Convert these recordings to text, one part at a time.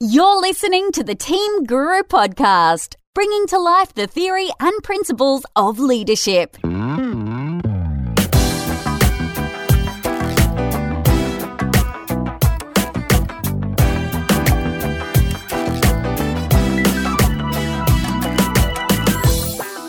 You're listening to the Team Guru podcast, bringing to life the theory and principles of leadership.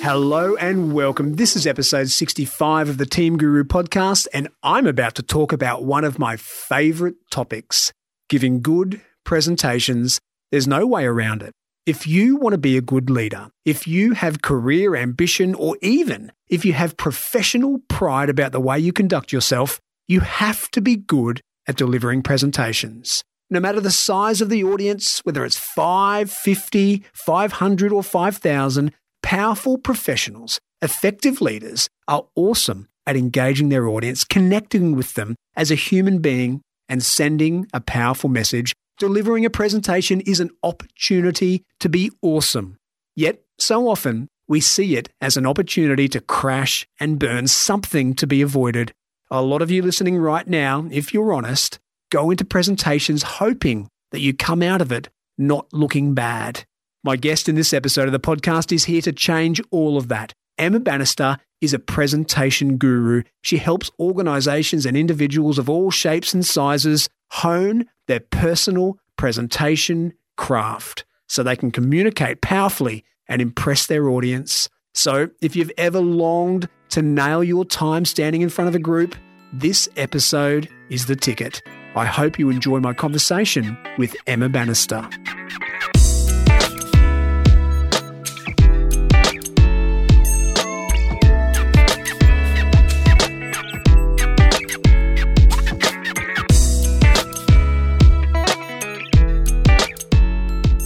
Hello and welcome. This is episode 65 of the Team Guru podcast, and I'm about to talk about one of my favorite topics giving good presentations. There's no way around it. If you want to be a good leader, if you have career ambition, or even if you have professional pride about the way you conduct yourself, you have to be good at delivering presentations. No matter the size of the audience, whether it's 5, 50, 500, or 5,000, powerful professionals, effective leaders are awesome at engaging their audience, connecting with them as a human being, and sending a powerful message. Delivering a presentation is an opportunity to be awesome. Yet, so often, we see it as an opportunity to crash and burn, something to be avoided. A lot of you listening right now, if you're honest, go into presentations hoping that you come out of it not looking bad. My guest in this episode of the podcast is here to change all of that. Emma Bannister is a presentation guru. She helps organizations and individuals of all shapes and sizes hone their personal presentation craft so they can communicate powerfully and impress their audience. So, if you've ever longed to nail your time standing in front of a group, this episode is the ticket. I hope you enjoy my conversation with Emma Bannister.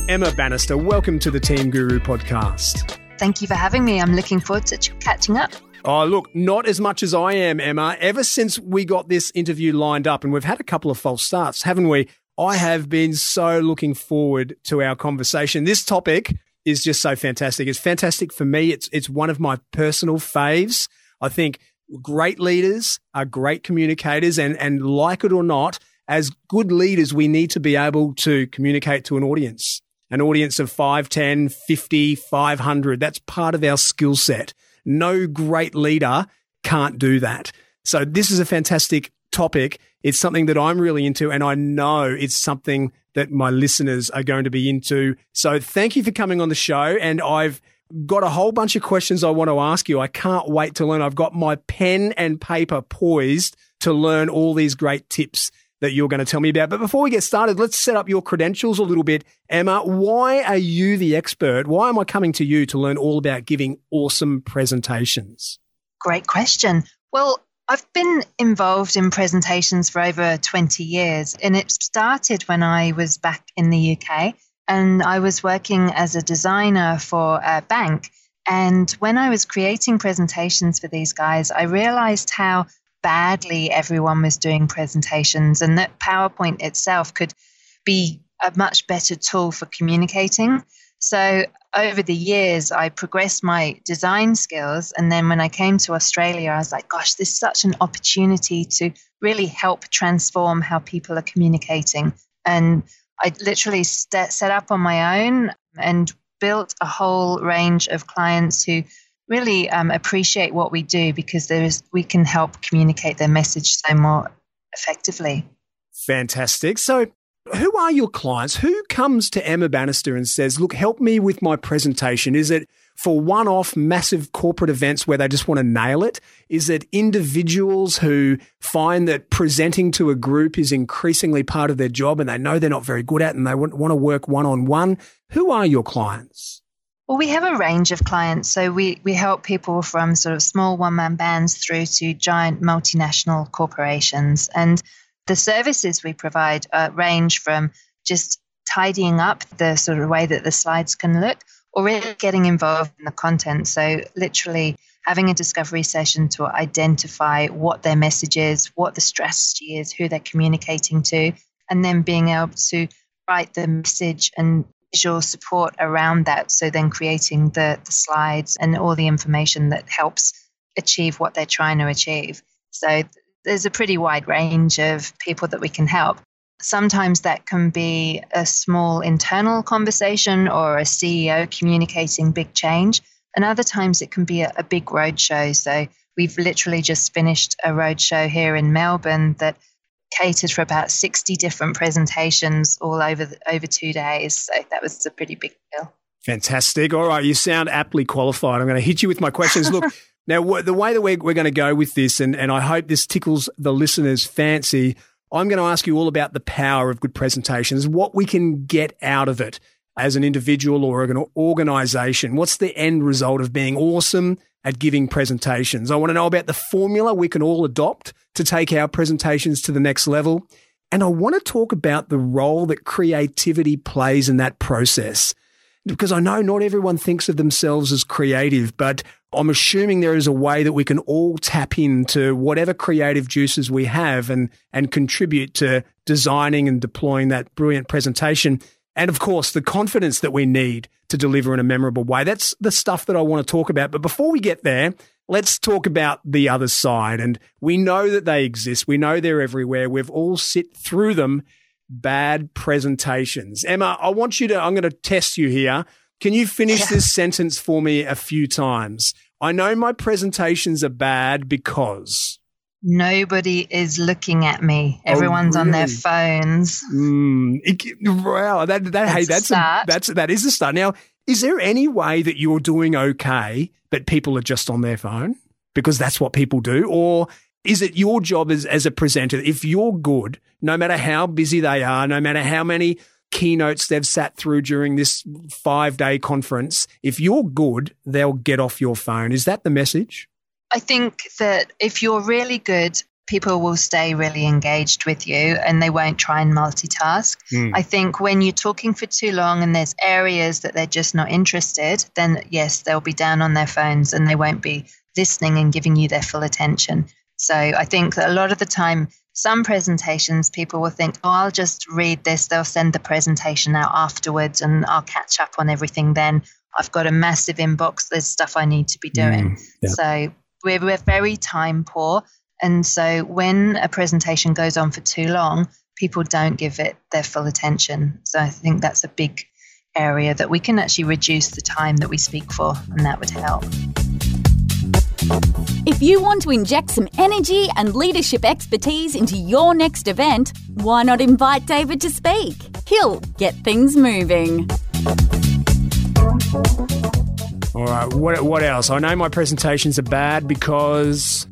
Emma Bannister, welcome to the Team Guru podcast. Thank you for having me. I'm looking forward to catching up. Oh, look, not as much as I am, Emma. Ever since we got this interview lined up, and we've had a couple of false starts, haven't we? I have been so looking forward to our conversation. This topic is just so fantastic. It's fantastic for me. It's it's one of my personal faves. I think great leaders are great communicators, and and like it or not, as good leaders, we need to be able to communicate to an audience an audience of 5, 10, 50, 500. That's part of our skill set. No great leader can't do that. So this is a fantastic topic. It's something that I'm really into and I know it's something that my listeners are going to be into. So thank you for coming on the show and I've got a whole bunch of questions I want to ask you. I can't wait to learn. I've got my pen and paper poised to learn all these great tips that you're going to tell me about. But before we get started, let's set up your credentials a little bit. Emma, why are you the expert? Why am I coming to you to learn all about giving awesome presentations? Great question. Well, I've been involved in presentations for over 20 years, and it started when I was back in the UK and I was working as a designer for a bank. And when I was creating presentations for these guys, I realized how badly everyone was doing presentations and that PowerPoint itself could be a much better tool for communicating. So over the years, I progressed my design skills. And then when I came to Australia, I was like, gosh, this is such an opportunity to really help transform how people are communicating. And I literally st- set up on my own and built a whole range of clients who really um, appreciate what we do because there is we can help communicate their message so more effectively. Fantastic. So, who are your clients? Who comes to Emma Bannister and says, "Look, help me with my presentation"? Is it for one-off massive corporate events where they just want to nail it? Is it individuals who find that presenting to a group is increasingly part of their job and they know they're not very good at and they want to work one-on-one? Who are your clients? Well, we have a range of clients. So we, we help people from sort of small one man bands through to giant multinational corporations. And the services we provide uh, range from just tidying up the sort of way that the slides can look or really getting involved in the content. So, literally having a discovery session to identify what their message is, what the strategy is, who they're communicating to, and then being able to write the message and visual support around that. So then creating the, the slides and all the information that helps achieve what they're trying to achieve. So there's a pretty wide range of people that we can help. Sometimes that can be a small internal conversation or a CEO communicating big change. And other times it can be a, a big roadshow. So we've literally just finished a roadshow here in Melbourne that catered for about 60 different presentations all over the, over two days. So that was a pretty big deal. Fantastic. All right, you sound aptly qualified. I'm going to hit you with my questions. Look, now the way that we're, we're going to go with this, and, and I hope this tickles the listeners' fancy, I'm going to ask you all about the power of good presentations, what we can get out of it as an individual or an organization. What's the end result of being awesome at giving presentations? I want to know about the formula we can all adopt to take our presentations to the next level. And I want to talk about the role that creativity plays in that process because I know not everyone thinks of themselves as creative, but I'm assuming there is a way that we can all tap into whatever creative juices we have and, and contribute to designing and deploying that brilliant presentation. And of course, the confidence that we need to deliver in a memorable way. That's the stuff that I want to talk about. But before we get there, let's talk about the other side. And we know that they exist. We know they're everywhere. We've all sit through them bad presentations. Emma, I want you to, I'm going to test you here. Can you finish yeah. this sentence for me a few times? I know my presentations are bad because. Nobody is looking at me. Oh, Everyone's oh, really? on their phones. Mm, it, wow, that, that that's hey, that's a, that's that is a start. Now, is there any way that you're doing okay, but people are just on their phone because that's what people do, or is it your job as, as a presenter, if you're good, no matter how busy they are, no matter how many keynotes they've sat through during this five day conference, if you're good, they'll get off your phone. Is that the message? I think that if you're really good, people will stay really engaged with you and they won't try and multitask. Mm. I think when you're talking for too long and there's areas that they're just not interested, then yes, they'll be down on their phones and they won't be listening and giving you their full attention. So I think that a lot of the time, some presentations, people will think, oh, I'll just read this. They'll send the presentation out afterwards and I'll catch up on everything then. I've got a massive inbox. There's stuff I need to be doing. Mm, yeah. So we're, we're very time poor. And so when a presentation goes on for too long, people don't give it their full attention. So I think that's a big area that we can actually reduce the time that we speak for, and that would help. If you want to inject some energy and leadership expertise into your next event, why not invite David to speak? He'll get things moving. All right, what, what else? I know my presentations are bad because.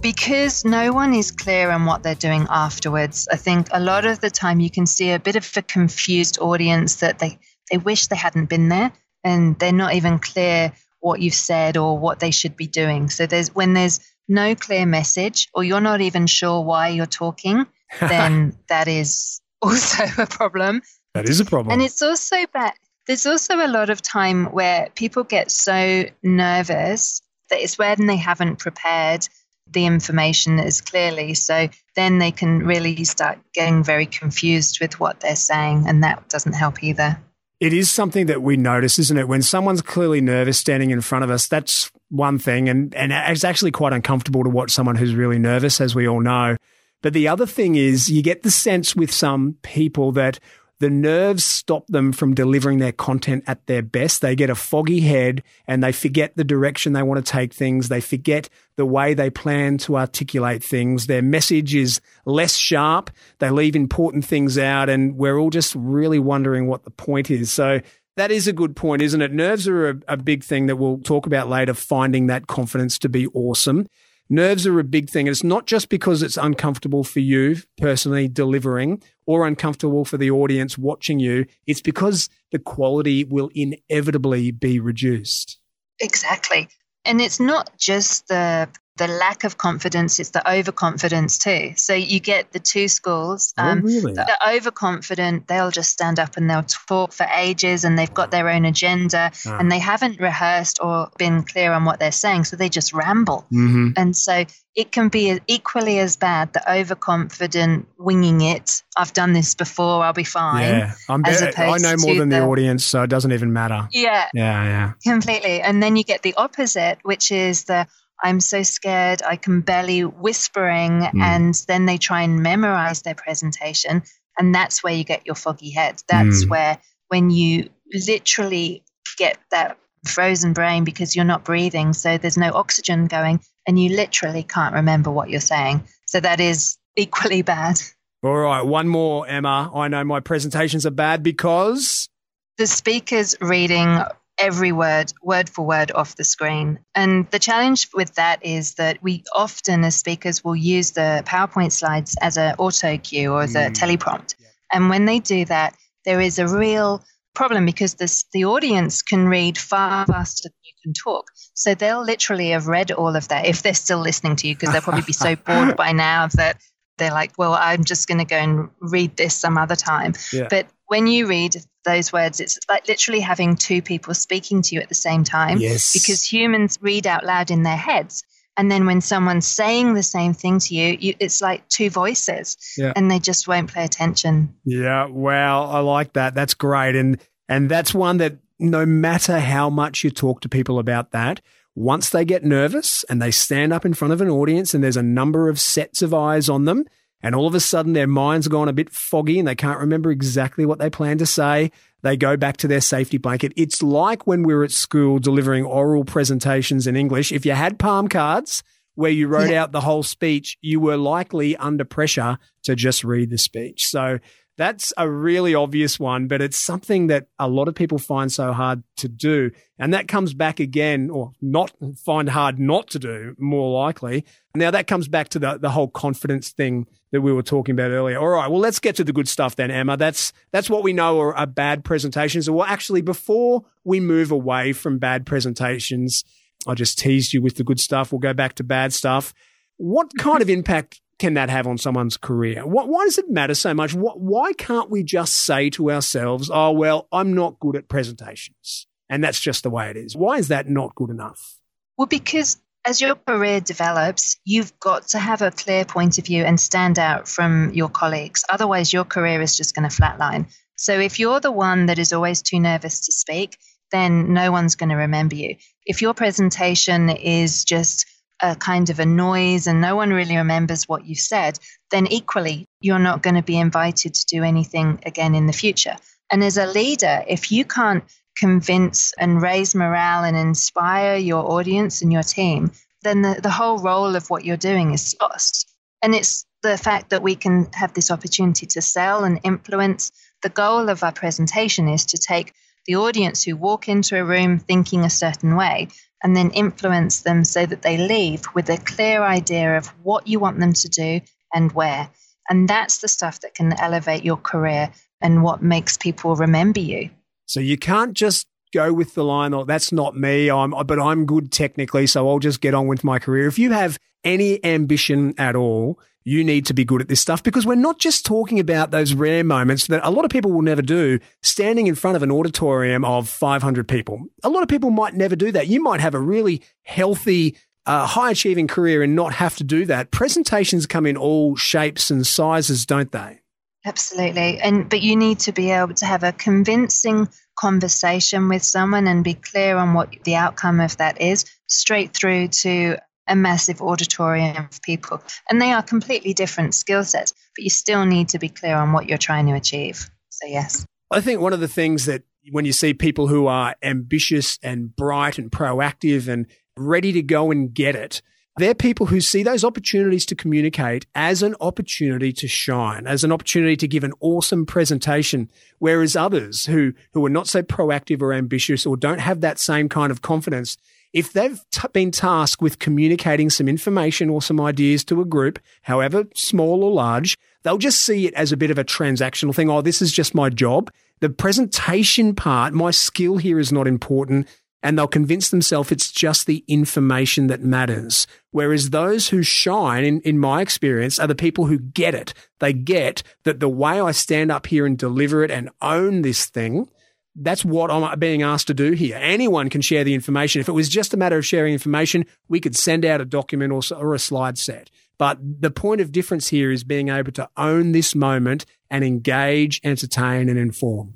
Because no one is clear on what they're doing afterwards. I think a lot of the time you can see a bit of a confused audience that they, they wish they hadn't been there and they're not even clear what you've said or what they should be doing. So there's when there's no clear message or you're not even sure why you're talking, then that is also a problem. That is a problem. And it's also bad. There's also a lot of time where people get so nervous that it's when they haven't prepared the information as clearly. So then they can really start getting very confused with what they're saying, and that doesn't help either it is something that we notice, isn't it? When someone's clearly nervous standing in front of us, that's one thing. And, and it's actually quite uncomfortable to watch someone who's really nervous, as we all know. But the other thing is you get the sense with some people that the nerves stop them from delivering their content at their best. They get a foggy head and they forget the direction they want to take things. They forget the way they plan to articulate things. Their message is less sharp. They leave important things out and we're all just really wondering what the point is. So that is a good point, isn't it? Nerves are a, a big thing that we'll talk about later, finding that confidence to be awesome. Nerves are a big thing. It's not just because it's uncomfortable for you personally delivering or uncomfortable for the audience watching you. It's because the quality will inevitably be reduced. Exactly. And it's not just the the lack of confidence, it's the overconfidence too. So you get the two schools. Oh, um, oh, really? The overconfident, they'll just stand up and they'll talk for ages and they've got their own agenda ah. and they haven't rehearsed or been clear on what they're saying. So they just ramble. Mm-hmm. And so it can be equally as bad, the overconfident winging it. I've done this before, I'll be fine. Yeah, I'm be- I know more than the, the audience, so it doesn't even matter. Yeah. Yeah, yeah. Completely. And then you get the opposite, which is the I'm so scared, I can barely whispering, mm. and then they try and memorize their presentation. And that's where you get your foggy head. That's mm. where, when you literally get that frozen brain because you're not breathing, so there's no oxygen going, and you literally can't remember what you're saying. So that is equally bad. All right, one more, Emma. I know my presentations are bad because the speaker's reading every word, word for word, off the screen. And the challenge with that is that we often, as speakers, will use the PowerPoint slides as an auto cue or as mm. a teleprompt. Yeah. And when they do that, there is a real problem because this, the audience can read far faster than you can talk. So they'll literally have read all of that if they're still listening to you because they'll probably be so bored by now that they're like, well, I'm just going to go and read this some other time. Yeah. But when you read those words, it's like literally having two people speaking to you at the same time. Yes. Because humans read out loud in their heads. And then when someone's saying the same thing to you, you it's like two voices yeah. and they just won't pay attention. Yeah. Wow. I like that. That's great. And, and that's one that no matter how much you talk to people about that, once they get nervous and they stand up in front of an audience and there's a number of sets of eyes on them, and all of a sudden their mind's gone a bit foggy and they can't remember exactly what they plan to say, they go back to their safety blanket. It's like when we were at school delivering oral presentations in English. If you had palm cards where you wrote yeah. out the whole speech, you were likely under pressure to just read the speech. So that's a really obvious one, but it's something that a lot of people find so hard to do. And that comes back again, or not find hard not to do, more likely. Now that comes back to the, the whole confidence thing that we were talking about earlier. All right, well, let's get to the good stuff then, Emma. That's that's what we know are, are bad presentations. Well, actually, before we move away from bad presentations, I just teased you with the good stuff. We'll go back to bad stuff. What kind of impact can that have on someone's career? What, why does it matter so much? What, why can't we just say to ourselves, oh, well, I'm not good at presentations? And that's just the way it is. Why is that not good enough? Well, because as your career develops, you've got to have a clear point of view and stand out from your colleagues. Otherwise, your career is just going to flatline. So if you're the one that is always too nervous to speak, then no one's going to remember you. If your presentation is just a kind of a noise and no one really remembers what you've said, then equally you're not going to be invited to do anything again in the future. And as a leader, if you can't convince and raise morale and inspire your audience and your team, then the, the whole role of what you're doing is lost. And it's the fact that we can have this opportunity to sell and influence. The goal of our presentation is to take the audience who walk into a room thinking a certain way and then influence them so that they leave with a clear idea of what you want them to do and where. And that's the stuff that can elevate your career and what makes people remember you. So you can't just go with the line, oh, that's not me, I'm, but I'm good technically, so I'll just get on with my career. If you have any ambition at all, you need to be good at this stuff because we're not just talking about those rare moments that a lot of people will never do standing in front of an auditorium of 500 people. A lot of people might never do that. You might have a really healthy, uh, high achieving career and not have to do that. Presentations come in all shapes and sizes, don't they? Absolutely. And but you need to be able to have a convincing conversation with someone and be clear on what the outcome of that is straight through to a massive auditorium of people. And they are completely different skill sets, but you still need to be clear on what you're trying to achieve. So, yes. I think one of the things that when you see people who are ambitious and bright and proactive and ready to go and get it, they're people who see those opportunities to communicate as an opportunity to shine, as an opportunity to give an awesome presentation. Whereas others who, who are not so proactive or ambitious or don't have that same kind of confidence, if they've t- been tasked with communicating some information or some ideas to a group, however small or large, they'll just see it as a bit of a transactional thing. Oh, this is just my job. The presentation part, my skill here is not important. And they'll convince themselves it's just the information that matters. Whereas those who shine, in, in my experience, are the people who get it. They get that the way I stand up here and deliver it and own this thing that's what I'm being asked to do here. Anyone can share the information. If it was just a matter of sharing information, we could send out a document or, or a slide set. But the point of difference here is being able to own this moment and engage, entertain, and inform.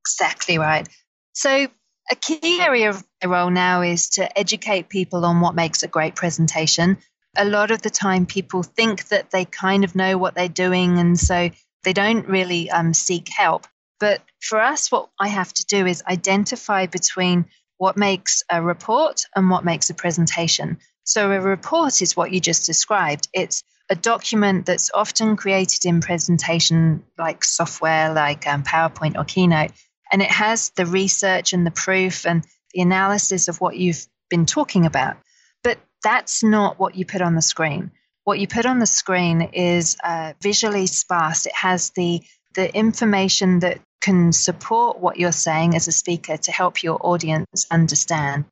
Exactly right. So, a key area of my role now is to educate people on what makes a great presentation. A lot of the time, people think that they kind of know what they're doing, and so They don't really um, seek help. But for us, what I have to do is identify between what makes a report and what makes a presentation. So, a report is what you just described. It's a document that's often created in presentation like software like um, PowerPoint or Keynote. And it has the research and the proof and the analysis of what you've been talking about. But that's not what you put on the screen. What you put on the screen is uh, visually sparse. It has the the information that can support what you're saying as a speaker to help your audience understand.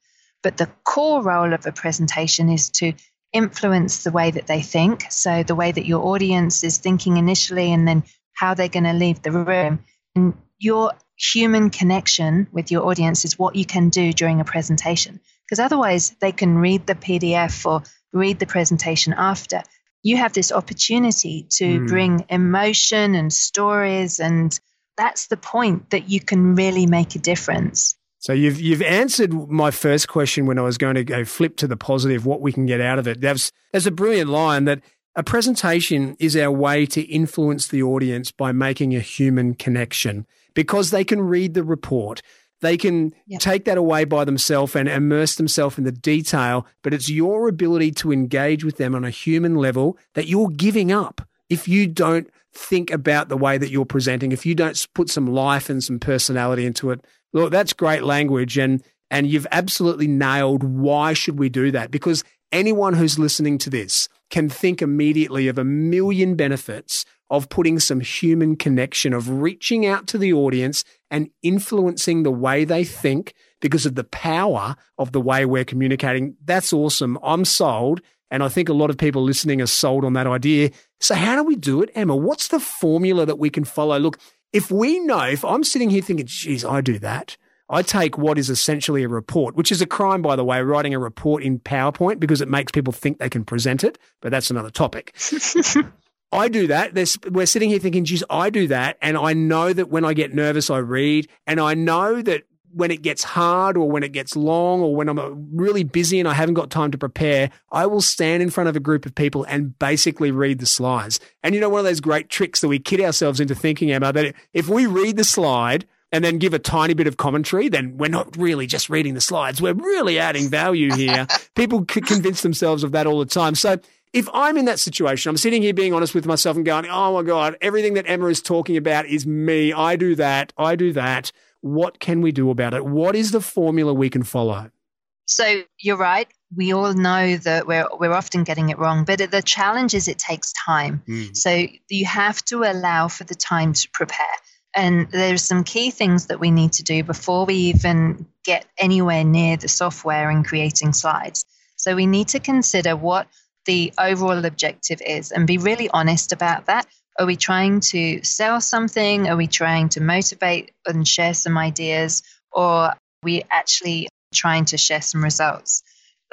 But the core role of a presentation is to influence the way that they think. So, the way that your audience is thinking initially, and then how they're going to leave the room. And your human connection with your audience is what you can do during a presentation. Because otherwise, they can read the PDF or read the presentation after. You have this opportunity to mm. bring emotion and stories and that's the point that you can really make a difference. So you've you've answered my first question when I was going to go flip to the positive, what we can get out of it. That's that's a brilliant line that a presentation is our way to influence the audience by making a human connection because they can read the report. They can yep. take that away by themselves and immerse themselves in the detail, but it's your ability to engage with them on a human level that you're giving up if you don't think about the way that you're presenting, if you don't put some life and some personality into it, look, that's great language. And, and you've absolutely nailed why should we do that? Because anyone who's listening to this can think immediately of a million benefits of putting some human connection, of reaching out to the audience and influencing the way they think because of the power of the way we're communicating. That's awesome. I'm sold. And I think a lot of people listening are sold on that idea. So, how do we do it, Emma? What's the formula that we can follow? Look, if we know, if I'm sitting here thinking, geez, I do that, I take what is essentially a report, which is a crime, by the way, writing a report in PowerPoint because it makes people think they can present it, but that's another topic. I do that. There's, we're sitting here thinking, geez, I do that. And I know that when I get nervous, I read. And I know that when it gets hard or when it gets long or when I'm uh, really busy and I haven't got time to prepare, I will stand in front of a group of people and basically read the slides. And you know, one of those great tricks that we kid ourselves into thinking about that if we read the slide and then give a tiny bit of commentary, then we're not really just reading the slides. We're really adding value here. people convince themselves of that all the time. So if I'm in that situation, I'm sitting here being honest with myself and going, oh my God, everything that Emma is talking about is me. I do that. I do that. What can we do about it? What is the formula we can follow? So you're right. We all know that we're we're often getting it wrong, but the challenge is it takes time. Mm. So you have to allow for the time to prepare. And there's some key things that we need to do before we even get anywhere near the software and creating slides. So we need to consider what the overall objective is and be really honest about that. Are we trying to sell something? Are we trying to motivate and share some ideas? Or are we actually trying to share some results?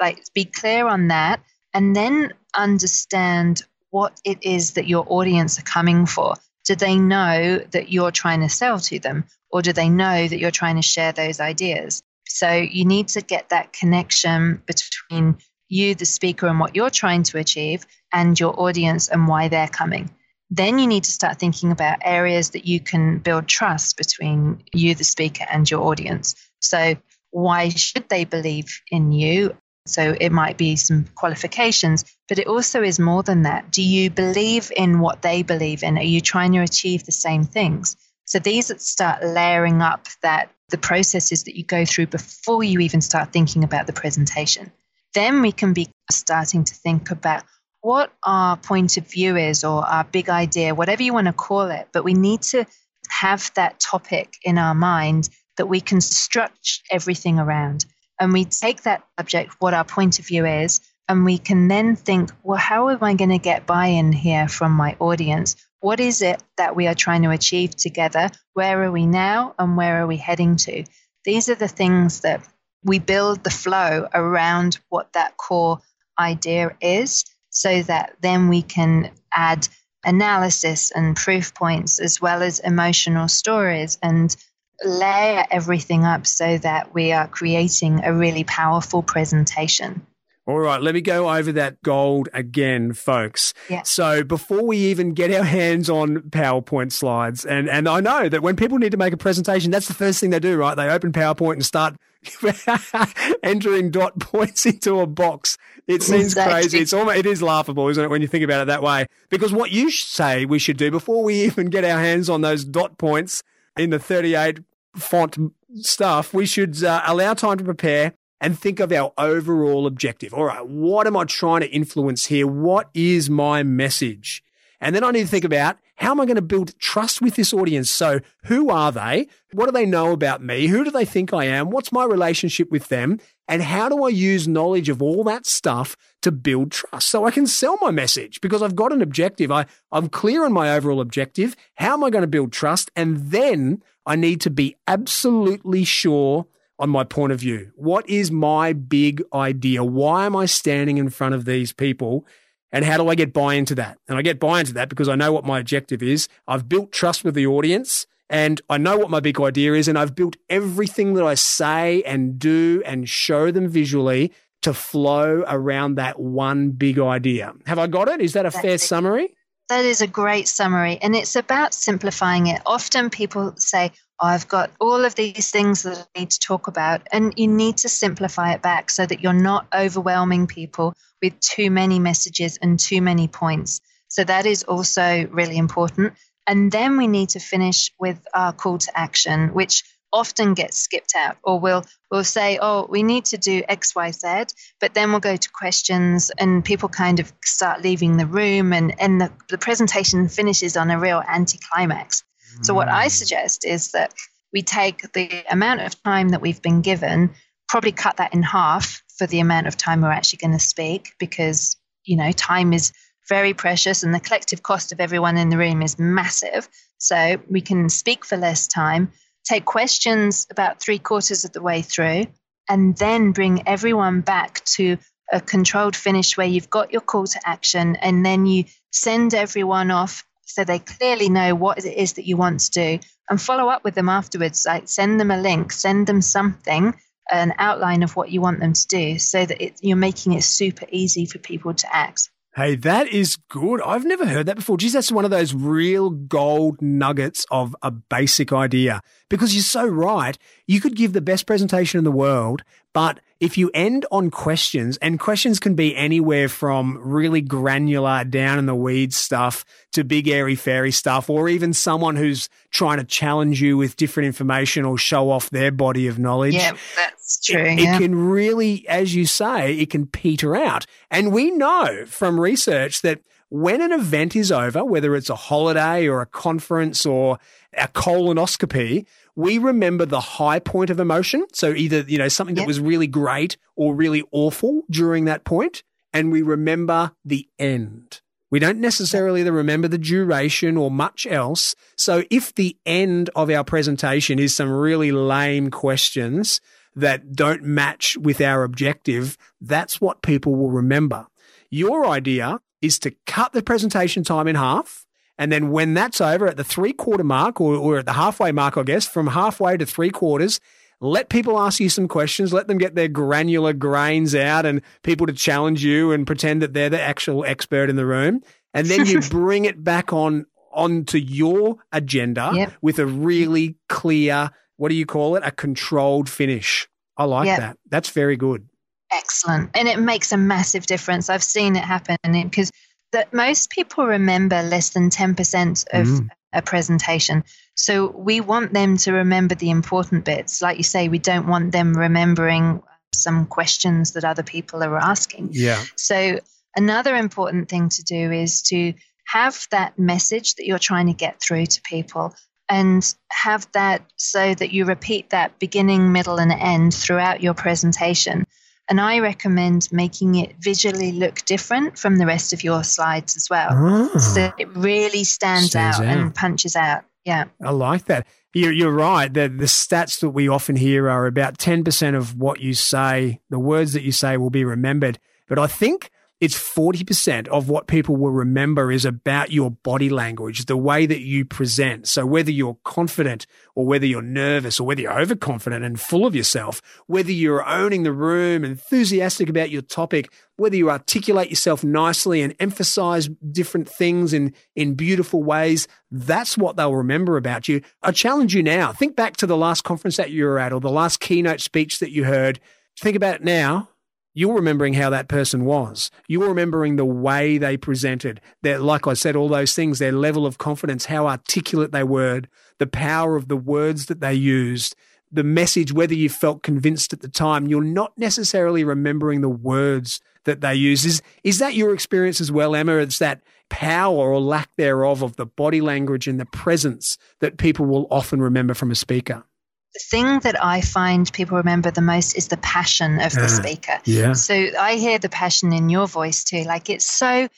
Like, be clear on that and then understand what it is that your audience are coming for. Do they know that you're trying to sell to them? Or do they know that you're trying to share those ideas? So you need to get that connection between you, the speaker, and what you're trying to achieve, and your audience and why they're coming. Then you need to start thinking about areas that you can build trust between you, the speaker, and your audience. So, why should they believe in you? So, it might be some qualifications, but it also is more than that. Do you believe in what they believe in? Are you trying to achieve the same things? So, these start layering up that the processes that you go through before you even start thinking about the presentation. Then we can be starting to think about what our point of view is or our big idea, whatever you want to call it, but we need to have that topic in our mind that we construct everything around. And we take that subject, what our point of view is, and we can then think, well, how am I going to get buy in here from my audience? What is it that we are trying to achieve together? Where are we now and where are we heading to? These are the things that we build the flow around what that core idea is so that then we can add analysis and proof points as well as emotional stories and layer everything up so that we are creating a really powerful presentation. All right, let me go over that gold again, folks. Yeah. So before we even get our hands on PowerPoint slides, and, and I know that when people need to make a presentation, that's the first thing they do, right? They open PowerPoint and start entering dot points into a box. It seems Exactly. crazy. It's almost, it is laughable, isn't it, when you think about it that way? Because what you say we should do before we even get our hands on those dot points in the 38 font stuff, we should uh, allow time to prepare and think of our overall objective. All right, what am I trying to influence here? What is my message? And then I need to think about how am I going to build trust with this audience? So, who are they? What do they know about me? Who do they think I am? What's my relationship with them? And how do I use knowledge of all that stuff to build trust so I can sell my message because I've got an objective. I, I'm clear on my overall objective. How am I going to build trust? And then I need to be absolutely sure on my point of view. What is my big idea? Why am I standing in front of these people? And how do I get buy into that? And I get buy into that because I know what my objective is. I've built trust with the audience and I know what my big idea is. And I've built everything that I say and do and show them visually to flow around that one big idea. Have I got it? Is that a That's fair it. summary? That is a great summary. And it's about simplifying it. Often people say, I've got all of these things that I need to talk about. And you need to simplify it back so that you're not overwhelming people with too many messages and too many points. So that is also really important. And then we need to finish with our call to action, which often gets skipped out or we'll we'll say oh we need to do xyz but then we'll go to questions and people kind of start leaving the room and and the, the presentation finishes on a real anticlimax so what i hmm. suggest is that we take the amount of time that we've been given probably cut that in half for the amount of time we're actually going to speak because you know time is very precious and the collective cost of everyone in the room is massive. So we can speak for less time take questions about three quarters of the way through, and then bring everyone back to a controlled finish where you've got your call to action, and then you send everyone off so they clearly know what it is that you want to do, and follow up with them afterwards. Like send them a link, send them something, an outline of what you want them to do, so that it, you're making it super easy for people to act. Hey, that is good. I've never heard that before. Geez, that's one of those real gold nuggets of a basic idea. Because you're so right. You could give the best presentation in the world, but if you end on questions, and questions can be anywhere from really granular down in the weeds stuff to big airy fairy stuff, or even someone who's trying to challenge you with different information or show off their body of knowledge Yeah, that's true. it, yeah. it can really, as you say, it can peter out. And we know from research that when an event is over, whether it's a holiday or a conference or a colonoscopy, we remember the high point of emotion. So either, you know, something that was really great or really awful during that point, And we remember the end. We don't necessarily remember the duration or much else. So if the end of our presentation is some really lame questions that don't match with our objective, that's what people will remember. Your idea is to cut the presentation time in half. And then when that's over at the three quarter mark or, or at the halfway mark, I guess, from halfway to three quarters, let people ask you some questions, let them get their granular grains out and people to challenge you and pretend that they're the actual expert in the room. And then you bring it back on onto your agenda Yep. with a really clear, what do you call it? A controlled finish. I like Yep. that. That's very good. Excellent. And it makes a massive difference. I've seen it happen because that most people remember less than 10% of Mm. a presentation. So we want them to remember the important bits. Like you say, we don't want them remembering some questions that other people are asking. Yeah. So another important thing to do is to have that message that you're trying to get through to people and have that so that you repeat that beginning, middle, and end throughout your presentation. And I recommend making it visually look different from the rest of your slides as well. Ah, So it really stands, Stands out, out. and punches out. Yeah. I like that. You're, you're right. The, the stats that we often hear are about 10% of what you say, the words that you say will be remembered. But I think it's 40% of what people will remember is about your body language, the way that you present. So whether you're confident or whether you're nervous or whether you're overconfident and full of yourself, whether you're owning the room, enthusiastic about your topic, whether you articulate yourself nicely and emphasize different things in, in beautiful ways, that's what they'll remember about you. I challenge you now. Think back to the last conference that you were at or the last keynote speech that you heard. Think about it now you're remembering how that person was. You're remembering the way they presented. Their, like I said, all those things, their level of confidence, how articulate they were, the power of the words that they used, the message, whether you felt convinced at the time. You're not necessarily remembering the words that they use. Is, is that your experience as well, Emma? It's that power or lack thereof of the body language and the presence that people will often remember from a speaker the thing that I find people remember the most is the passion of the uh, speaker. Yeah. So I hear the passion in your voice too. Like it's so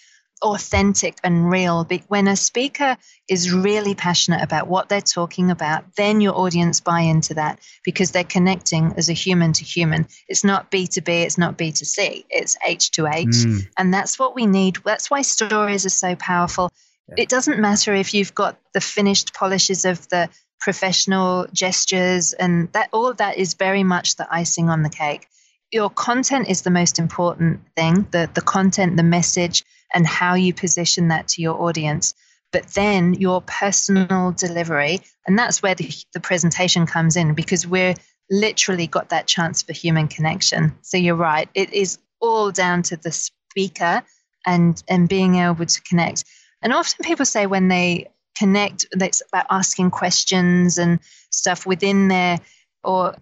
authentic and real. But when a speaker is really passionate about what they're talking about, then your audience buy into that because they're connecting as a human to human. It's not B2B, it's not B2C, it's H2H. Mm. And that's what we need. That's why stories are so powerful. It doesn't matter if you've got the finished polishes of the professional gestures, and that all of that is very much the icing on the cake. Your content is the most important thing, the, the content, the message, and how you position that to your audience. But then your personal delivery, and that's where the, the presentation comes in because we're literally got that chance for human connection. So you're right, it is all down to the speaker and and being able to connect. And often people say when they connect that's about asking questions and stuff within there or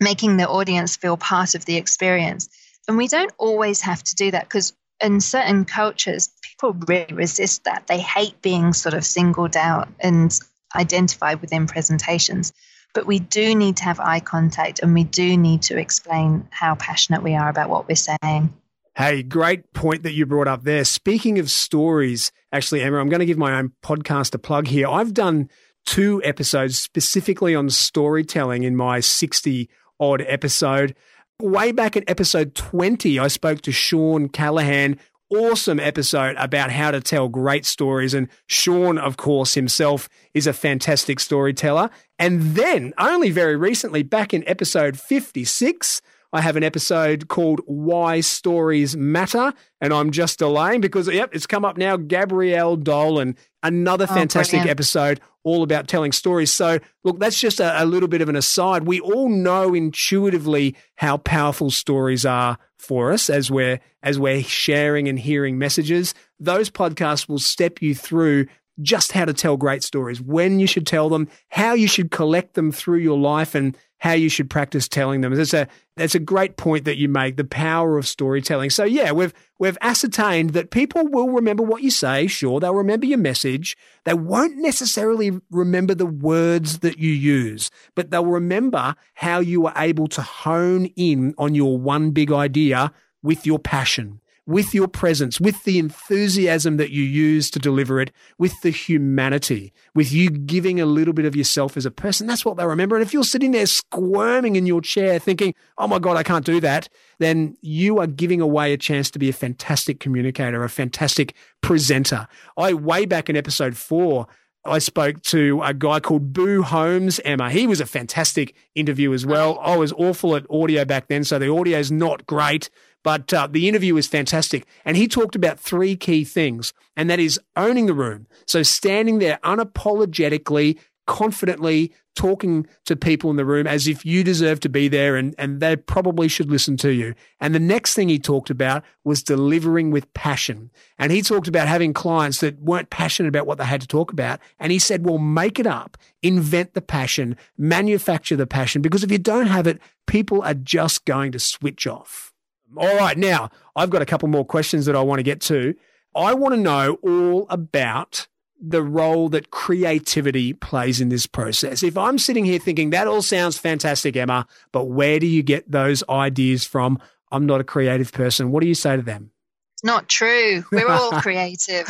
making the audience feel part of the experience. And we don't always have to do that because in certain cultures people really resist that. They hate being sort of singled out and identified within presentations. But we do need to have eye contact and we do need to explain how passionate we are about what we're saying Hey, great point that you brought up there. Speaking of stories, actually, Emma, I'm going to give my own podcast a plug here. I've done two episodes specifically on storytelling in my 60 odd episode. Way back at episode 20, I spoke to Shawn Callahan. Awesome episode about how to tell great stories. And Shawn, of course, himself is a fantastic storyteller. And then, only very recently, back in episode 56, I have an episode called Why Stories Matter, and I'm just delaying because, yep, it's come up now. Gabrielle Dolan, another oh, fantastic episode all about telling stories. So, look, that's just a, a little bit of an aside. We all know intuitively how powerful stories are for us as we're as we're sharing and hearing messages. Those podcasts will step you through just how to tell great stories, when you should tell them, how you should collect them through your life, and how you should practice telling them. That's a that's a great point that you make. The power of storytelling. So yeah, we've we've ascertained that people will remember what you say. Sure, they'll remember your message. They won't necessarily remember the words that you use, but they'll remember how you were able to hone in on your one big idea with your passion with your presence, with the enthusiasm that you use to deliver it, with the humanity, with you giving a little bit of yourself as a person. That's what they remember. And if you're sitting there squirming in your chair thinking, oh my God, I can't do that, then you are giving away a chance to be a fantastic communicator, a fantastic presenter. I, way back in episode four, I spoke to a guy called Boo Holmes, Emma. He was a fantastic interview as well. I was awful at audio back then, so the audio is not great. But uh, the interview was fantastic. And he talked about three key things, and that is owning the room. So standing there unapologetically, confidently talking to people in the room as if you deserve to be there and, and they probably should listen to you. And the next thing he talked about was delivering with passion. And he talked about having clients that weren't passionate about what they had to talk about. And he said, well, make it up, invent the passion, manufacture the passion, because if you don't have it, people are just going to switch off. All right, now I've got a couple more questions that I want to get to. I want to know all about the role that creativity plays in this process. If I'm sitting here thinking that all sounds fantastic, Emma, but where do you get those ideas from? I'm not a creative person. What do you say to them? It's not true. We're all creative.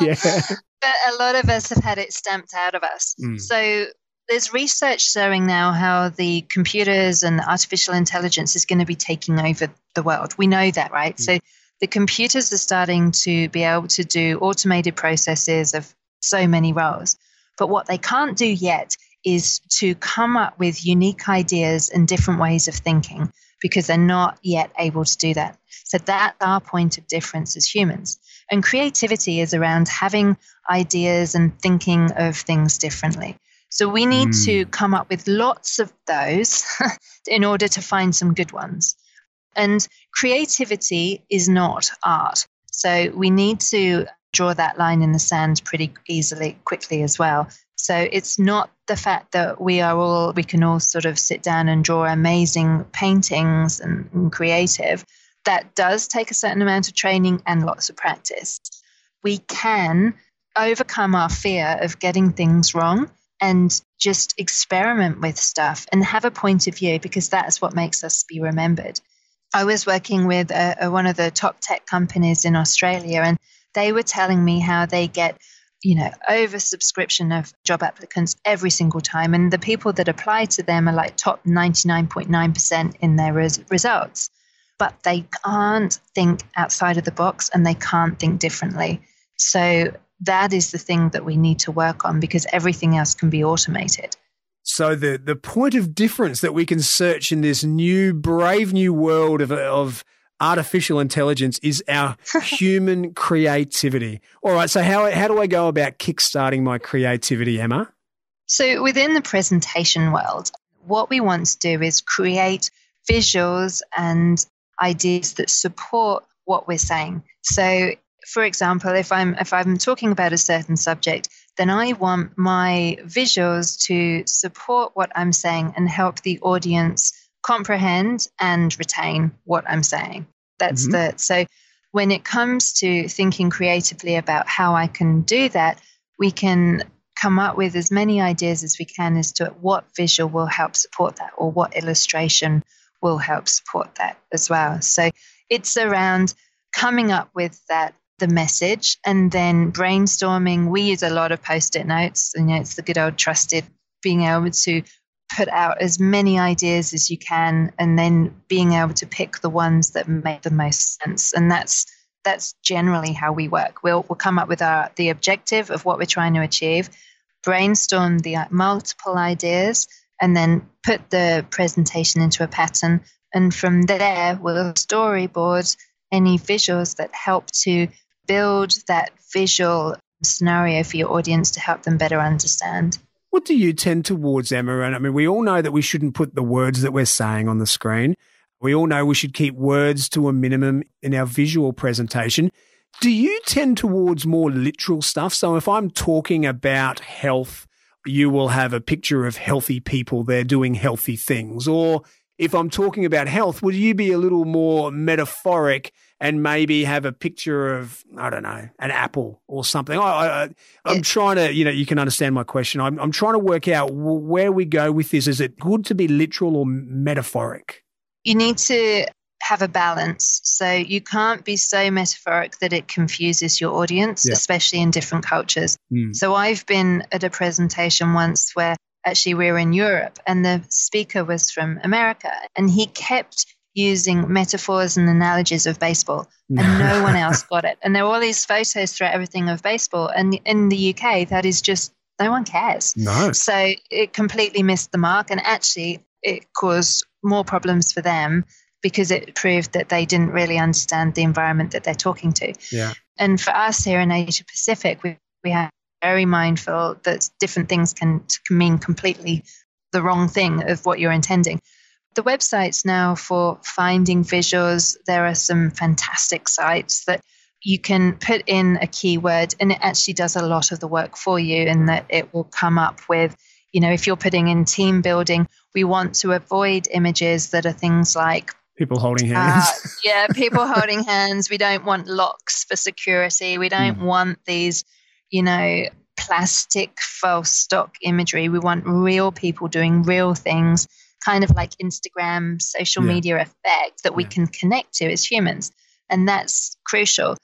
yeah. but a lot of us have had it stamped out of us. Mm. So there's research showing now how the computers and artificial intelligence is going to be taking over the world. We know that, right? Mm. So the computers are starting to be able to do automated processes of so many roles. But what they can't do yet is to come up with unique ideas and different ways of thinking because they're not yet able to do that. So that's our point of difference as humans. And creativity is around having ideas and thinking of things differently. So we need mm. to come up with lots of those in order to find some good ones. And creativity is not art. So we need to draw that line in the sand pretty easily, quickly as well. So it's not the fact that we are all, we can all sort of sit down and draw amazing paintings and, and creative. That does take a certain amount of training and lots of practice. We can overcome our fear of getting things wrong and just experiment with stuff and have a point of view because that's what makes us be remembered. I was working with a, a, one of the top tech companies in Australia, and they were telling me how they get, you know, oversubscription of job applicants every single time, and the people that apply to them are like top ninety nine point nine percent in their res- results, but they can't think outside of the box and they can't think differently. So that is the thing that we need to work on because everything else can be automated. So the the point of difference that we can search in this new brave new world of of artificial intelligence is our human creativity. All right, so how how do I go about kickstarting my creativity, Emma? So within the presentation world, what we want to do is create visuals and ideas that support what we're saying. So for example, if I'm if I'm talking about a certain subject, then I want my visuals to support what I'm saying and help the audience comprehend and retain what I'm saying. That's mm-hmm. the so when it comes to thinking creatively about how I can do that, we can come up with as many ideas as we can as to what visual will help support that or what illustration will help support that as well. So it's around coming up with that the message and then brainstorming. We use a lot of post it notes, and you know, it's the good old trusted being able to put out as many ideas as you can and then being able to pick the ones that make the most sense. And that's that's generally how we work. We'll, we'll come up with our the objective of what we're trying to achieve, brainstorm the uh, multiple ideas, and then put the presentation into a pattern. And from there, we'll storyboard any visuals that help to build that visual scenario for your audience to help them better understand. What do you tend towards, Emma? And I mean, we all know that we shouldn't put the words that we're saying on the screen. We all know we should keep words to a minimum in our visual presentation. Do you tend towards more literal stuff? So if I'm talking about health, you will have a picture of healthy people there doing healthy things. Or if I'm talking about health, would you be a little more metaphoric and maybe have a picture of I don't know an apple or something. I, I, am trying to, you know, you can understand my question. I'm, I'm trying to work out where we go with this. Is it good to be literal or metaphoric? You need to have a balance. So you can't be so metaphoric that it confuses your audience, yeah. especially in different cultures. Mm. So I've been at a presentation once where actually we were in Europe and the speaker was from America and he kept using metaphors and analogies of baseball, and no one else got it. And there were all these photos throughout everything of baseball. And in the UK, that is just no one cares. No. So it completely missed the mark, and actually, it caused more problems for them because it proved that they didn't really understand the environment that they're talking to. Yeah. And for us here in Asia Pacific, we we have very mindful that different things can, can mean completely the wrong thing of what you're intending the websites now for finding visuals, there are some fantastic sites that you can put in a keyword and it actually does a lot of the work for you in that it will come up with you know if you're putting in team building we want to avoid images that are things like people holding uh, hands. uh, yeah people holding hands. We don't want locks for security. We don't mm. want these you know plastic false stock imagery. We want real people doing real things kind of like Instagram social yeah. media effect that we yeah. can connect to as humans. And that's crucial.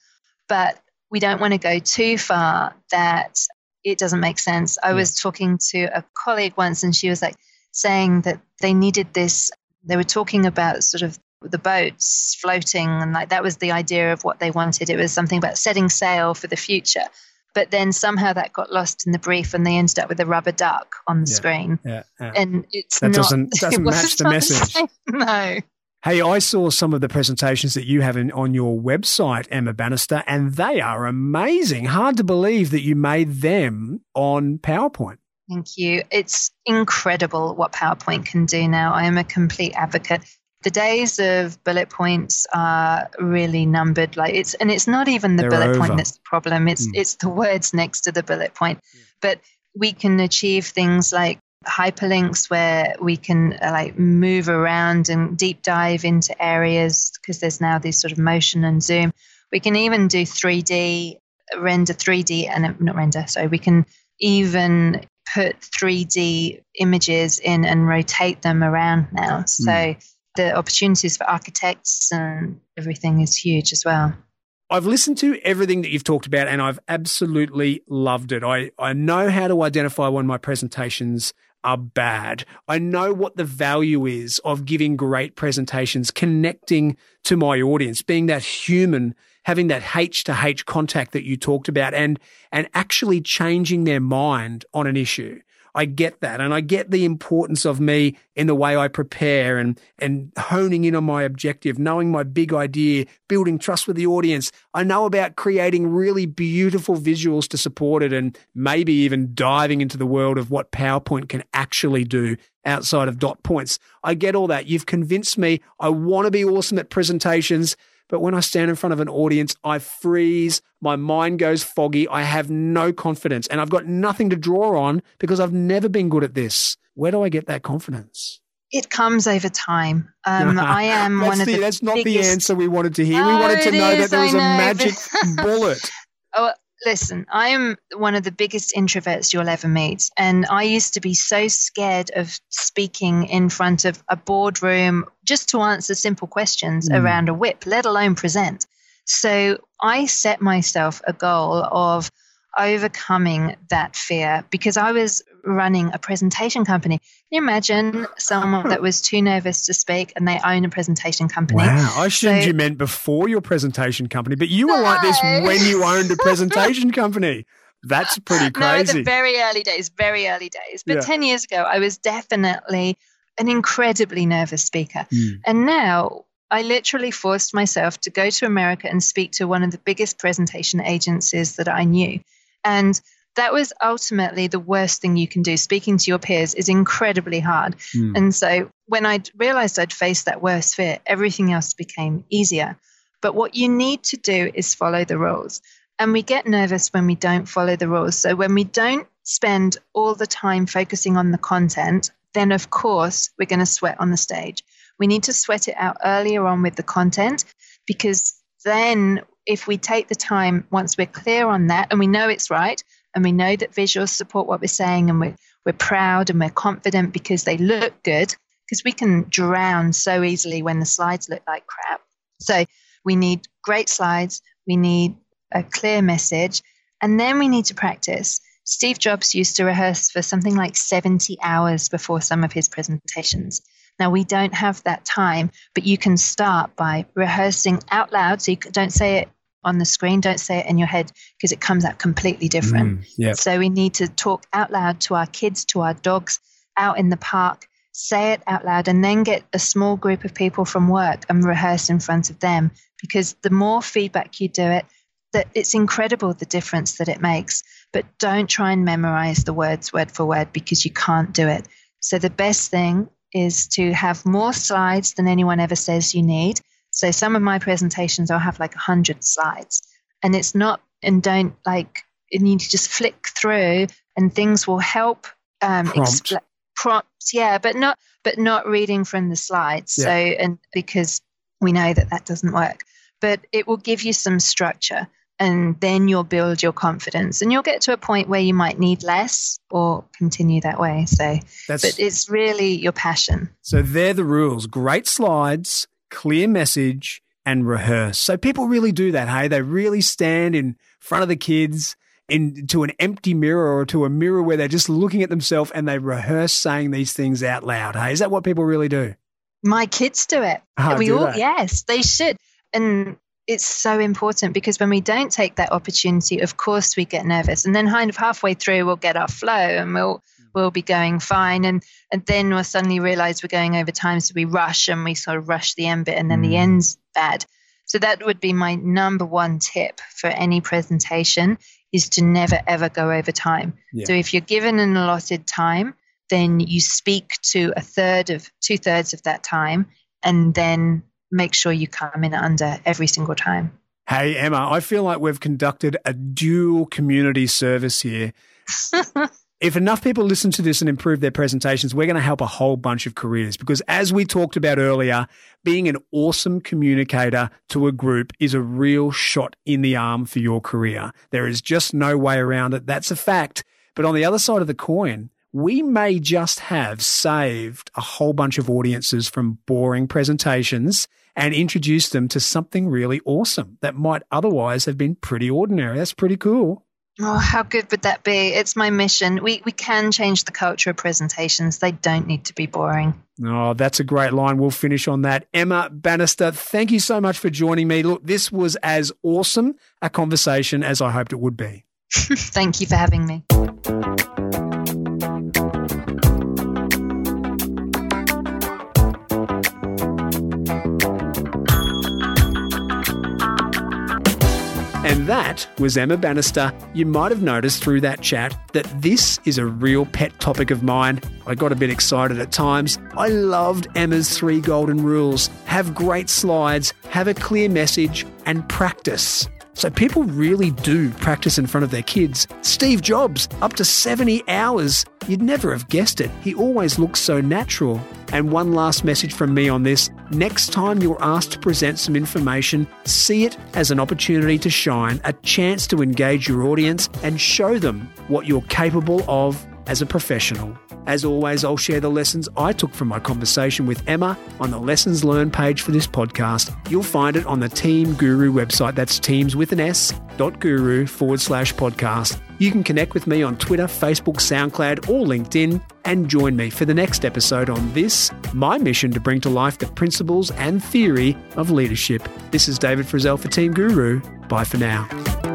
But we don't want to go too far that it doesn't make sense. I yeah. was talking to a colleague once and she was like saying that they needed this. They were talking about sort of the boats floating and like that was the idea of what they wanted. It was something about setting sail for the future. But then somehow that got lost in the brief and they ended up with a rubber duck on the Yeah, screen. Yeah, yeah. And it's That not, doesn't- doesn't it match the message. No. Hey, I saw some of the presentations that you have in, on your website, Emma Bannister, and they are amazing. Hard to believe that you made them on PowerPoint. Thank you. It's incredible what PowerPoint can do now. I am a complete advocate. The days of bullet points are really numbered. Like it's and it's not even the They're bullet over. point that's the problem. It's Mm. it's the words next to the bullet point. But we can achieve things like hyperlinks where we can uh, like move around and deep dive into areas because there's now this sort of motion and zoom. We can even do 3D render 3D and uh, not render. so we can even put 3D images in and rotate them around now. So Mm. The opportunities for architects and everything is huge as well. I've listened to everything that you've talked about and I've absolutely loved it. I, I know how to identify when my presentations are bad. I know what the value is of giving great presentations, connecting to my audience, being that human, having that H to H contact that you talked about and, and actually changing their mind on an issue. I get that. And I get the importance of me in the way I prepare and, and honing in on my objective, knowing my big idea, building trust with the audience. I know about creating really beautiful visuals to support it and maybe even diving into the world of what PowerPoint can actually do outside of dot points. I get all that. You've convinced me. I want to be awesome at presentations. But when I stand in front of an audience, I freeze. My mind goes foggy. I have no confidence and I've got nothing to draw on because I've never been good at this. Where do I get that confidence? It comes over time. Um, I am one of the, the that's not the answer we wanted to hear. we Oh, wanted to know that there was a magic bullet. Oh, listen, I am one of the biggest introverts you'll ever meet. And I used to be so scared of speaking in front of a boardroom just to answer simple questions Mm. around a whip, let alone present. So I set myself a goal of overcoming that fear because I was running a presentation company. Can you imagine someone that was too nervous to speak and they own a presentation company? Wow. I assumed So- you meant before your presentation company, but you were like this when you owned a presentation company. That's pretty No, crazy. the very early days, very early days. But Yeah. 10 years ago, I was definitely an incredibly nervous speaker. Mm. And now I literally forced myself to go to America and speak to one of the biggest presentation agencies that I knew. And that was ultimately the worst thing you can do. Speaking to your peers is incredibly hard. Mm. And so when I realized I'd faced that worst fear, everything else became easier. But what you need to do is follow the rules. And we get nervous when we don't follow the rules. So when we don't spend all the time focusing on the content, then of course we're going to sweat on the stage. We need to sweat it out earlier on with the content because then if we take the time once we're clear on that and we know it's right and we know that visuals support what we're saying and we're, we're proud and we're confident because they look good because we can drown so easily when the slides look like crap. So we need great slides, we need a clear message, and then we need to practice. Steve Jobs used to rehearse for something like 70 hours before some of his presentations. Now, we don't have that time, but you can start by rehearsing out loud. So you don't say it on the screen, don't say it in your head because it comes out completely different. Mm, yeah. So we need to talk out loud to our kids, to our dogs, out in the park, say it out loud, and then get a small group of people from work and rehearse in front of them. Because the more feedback you do it, that it's incredible the difference that it makes. But don't try and memorize the words word for word because you can't do it. So the best thing is to have more slides than anyone ever says you need. So some of my presentations I'll have like 100 slides and it's not and don't like you need to just flick through and things will help um Prompt. expla- prompts yeah but not but not reading from the slides Yeah. so and because we know that that doesn't work but it will give you some structure and then you'll build your confidence and you'll get to a point where you might need less or continue that way so That's but it's really your passion So they're the rules. Great slides, clear message, and rehearse. So people really do that, hey? They really stand in front of the kids in to an empty mirror or to a mirror where they're just looking at themselves and they rehearse saying these things out loud. Hey, is that what people really do? My kids do it. Ah, we do all they? yes, they should. And it's so important because when we don't take that opportunity, of course we get nervous. And then kind of halfway through we'll get our flow and we'll we'll be going fine. And and then we'll suddenly realize we're going over time. So we rush and we sort of rush the end bit and then the Mm. end's bad. So that would be my number one tip for any presentation is to never ever go over time. Yeah. So if you're given an allotted time, then you speak to a third of two thirds of that time and then make sure you come in under every single time. Hey, Emma, I feel like we've conducted a dual community service here. if enough people listen to this and improve their presentations, we're going to help a whole bunch of careers because, as we talked about earlier, being an awesome communicator to a group is a real shot in the arm for your career. There is just no way around it. That's a fact. But on the other side of the coin, we may just have saved a whole bunch of audiences from boring presentations and introduce them to something really awesome that might otherwise have been pretty ordinary. That's pretty cool. Oh, how good would that be? It's my mission. We we can change the culture of presentations. They don't need to be boring. Oh, that's a great line. We'll finish on that. Emma Bannister, thank you so much for joining me. Look, this was as awesome a conversation as I hoped it would be. Thank you for having me. And that was Emma Bannister. You might have noticed through that chat that this is a real pet topic of mine. I got a bit excited at times. I loved Emma's three golden rules have great slides, have a clear message, and practice. So people really do practice in front of their kids. Steve Jobs, up to 70 hours. You'd never have guessed it. He always looks so natural. And one last message from me on this. Next time you're asked to present some information, see it as an opportunity to shine, a chance to engage your audience and show them what you're capable of as a professional. As always, I'll share the lessons I took from my conversation with Emma on the Lessons Learned page for this podcast. You'll find it on the Team Guru website. That's teams with an S dot guru forward slash podcast. You can connect with me on Twitter, Facebook, SoundCloud, or LinkedIn and join me for the next episode on this, my mission to bring to life the principles and theory of leadership. This is David Frizzell for Team Guru. Bye for now.